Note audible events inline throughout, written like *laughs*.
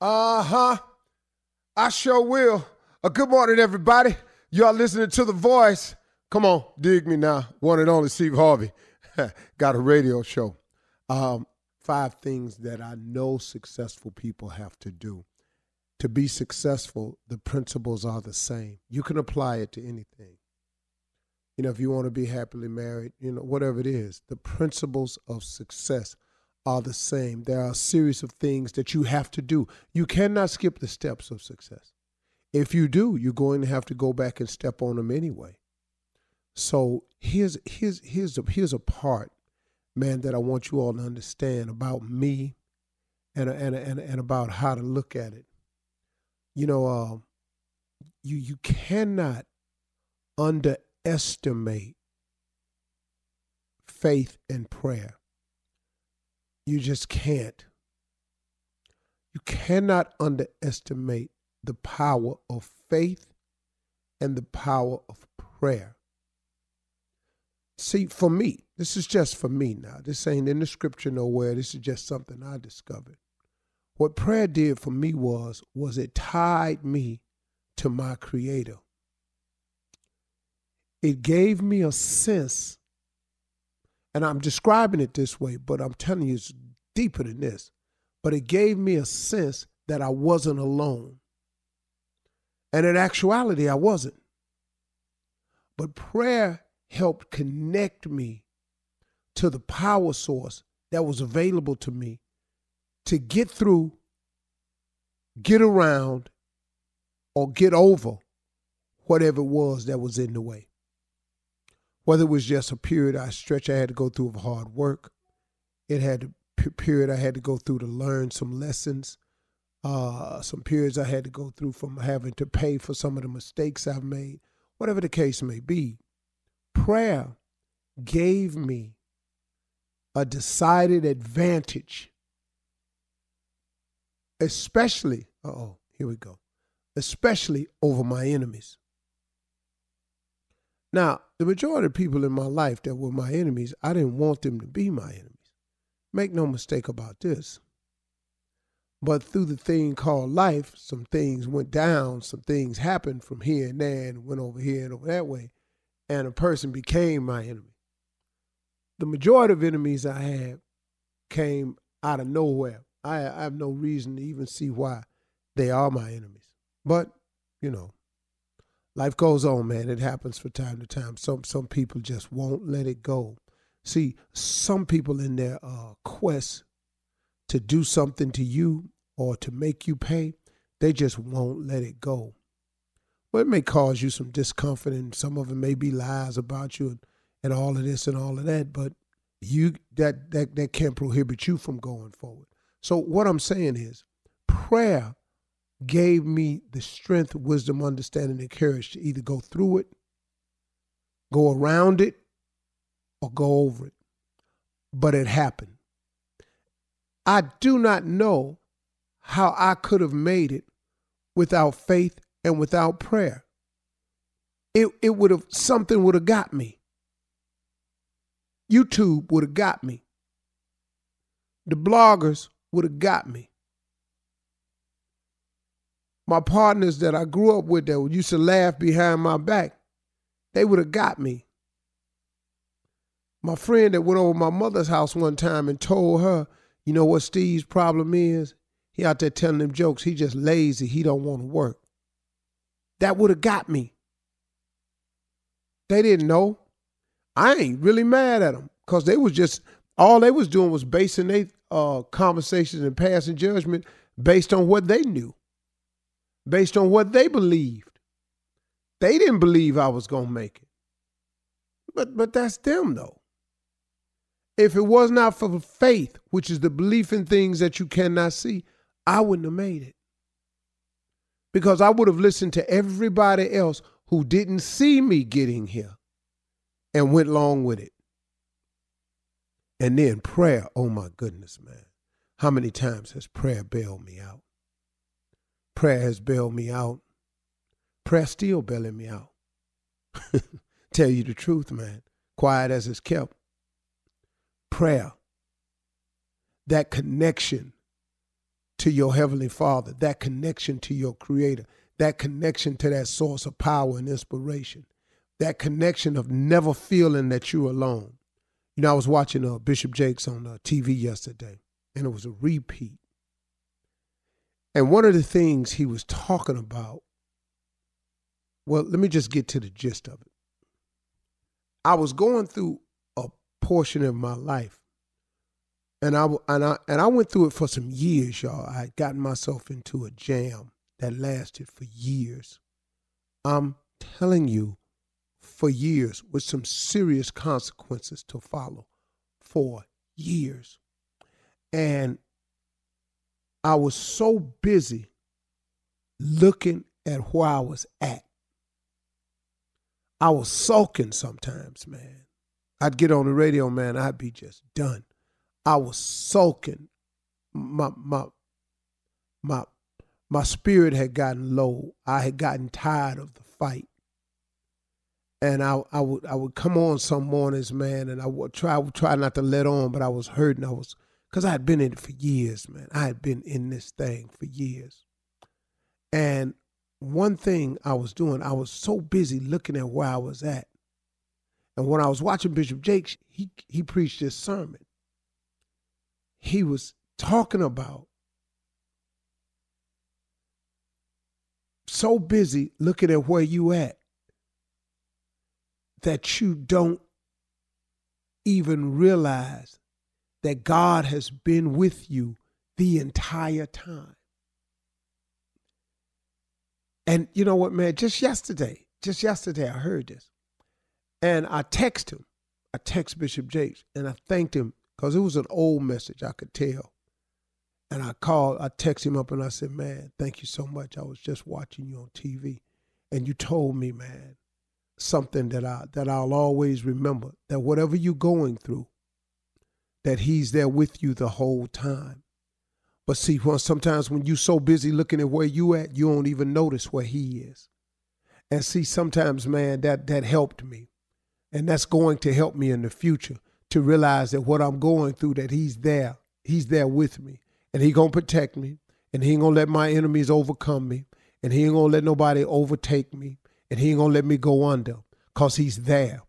Uh huh. I sure will. Uh, good morning, everybody. Y'all listening to The Voice. Come on, dig me now. One and only Steve Harvey. *laughs* Got a radio show. Um, five things that I know successful people have to do. To be successful, the principles are the same. You can apply it to anything. You know, if you want to be happily married, you know, whatever it is, the principles of success are the same. There are a series of things that you have to do. You cannot skip the steps of success. If you do, you're going to have to go back and step on them anyway. So here's here's here's a here's a part, man, that I want you all to understand about me, and and and and about how to look at it. You know, uh, you you cannot underestimate faith and prayer. You just can't. You cannot underestimate the power of faith and the power of prayer. See, for me, this is just for me now. This ain't in the scripture nowhere. This is just something I discovered. What prayer did for me was was it tied me to my creator. It gave me a sense and I'm describing it this way, but I'm telling you it's deeper than this. But it gave me a sense that I wasn't alone. And in actuality, I wasn't. But prayer helped connect me to the power source that was available to me to get through, get around, or get over whatever it was that was in the way whether it was just a period I stretch I had to go through of hard work, it had a period I had to go through to learn some lessons, uh, some periods I had to go through from having to pay for some of the mistakes I've made, whatever the case may be. Prayer gave me a decided advantage, especially, oh, here we go, especially over my enemies. Now, the majority of people in my life that were my enemies, I didn't want them to be my enemies. make no mistake about this. But through the thing called life, some things went down, some things happened from here and there and went over here and over that way. And a person became my enemy. The majority of enemies I had came out of nowhere. I, I have no reason to even see why they are my enemies. But, you know, life goes on, man. It happens from time to time. Some some people just won't let it go. See, some people in their uh, quest to do something to you or to make you pay, they just won't let it go. Well, it may cause you some discomfort, and some of it may be lies about you and, and all of this and all of that, but you that, that that can't prohibit you from going forward. So what I'm saying is prayer gave me the strength, wisdom, understanding, and courage to either go through it, go around it, or go over it. But it happened. I do not know how I could have made it without faith and without prayer. It, it would have, something would have got me. YouTube would have got me. The bloggers would have got me. My partners that I grew up with that used to laugh behind my back, they would have got me. My friend that went over my mother's house one time and told her, you know what Steve's problem is? He out there telling them jokes. He just lazy. He don't want to work. That would have got me. They didn't know. I ain't really mad at them because they was just all they was doing was basing their uh, conversations and passing judgment based on what they knew, based on what they believed. They didn't believe I was gonna make it. But but that's them though. If it was not for faith, which is the belief in things that you cannot see, I wouldn't have made it. Because I would have listened to everybody else who didn't see me getting here and went along with it. And then prayer, oh my goodness, man. How many times has prayer bailed me out? Prayer has bailed me out. Prayer still bailing me out. *laughs* Tell you the truth, man. Quiet as it's kept. Prayer, that connection to your Heavenly Father, that connection to your Creator, that connection to that source of power and inspiration, that connection of never feeling that you're alone. You know, I was watching uh, Bishop Jakes on uh, TV yesterday, and it was a repeat. And one of the things he was talking about, well, let me just get to the gist of it. I was going through a portion of my life and I and I and I went through it for some years, y'all. I had gotten myself into a jam that lasted for years. I'm telling you, for years, with some serious consequences to follow, for years, and I was so busy looking at where I was at. I was sulking sometimes, man. I'd get on the radio, man. I'd be just done. I was sulking. My my my my spirit had gotten low. I had gotten tired of the fight. And I, I would I would come on some mornings, man, and I would try I would try not to let on, but I was hurting. I was because I had been in it for years, man. I had been in this thing for years. And one thing I was doing, I was so busy looking at where I was at. And when I was watching Bishop Jakes, he he preached this sermon he was talking about so busy looking at where you at that you don't even realize that God has been with you the entire time. And you know what, man? Just yesterday, just yesterday, I heard this. And I text him. I text Bishop Jakes and I thanked him because it was an old message, I could tell. And I called, I texted him up and I said, Man, thank you so much. I was just watching you on TV. And you told me, man, something that I that I'll always remember. That whatever you're going through, that he's there with you the whole time. But see, well, sometimes when you're so busy looking at where you at, you don't even notice where he is. And see, sometimes, man, that that helped me. And that's going to help me in the future to realize that what I'm going through, that He's there. He's there with me. And He gonna protect me. And He ain't gonna let my enemies overcome me. And He ain't gonna let nobody overtake me. And He ain't gonna let me go under. Cause He's there.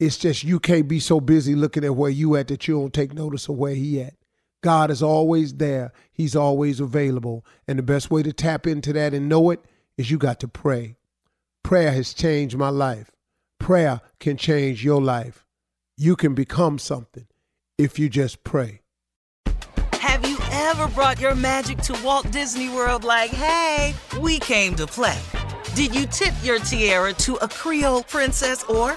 It's just you can't be so busy looking at where you at that you don't take notice of where He at. God is always there. He's always available. And the best way to tap into that and know it is you got to pray. Prayer has changed my life. Prayer can change your life. You can become something if you just pray. Have you ever brought your magic to Walt Disney World like, hey, we came to play? Did you tip your tiara to a Creole princess or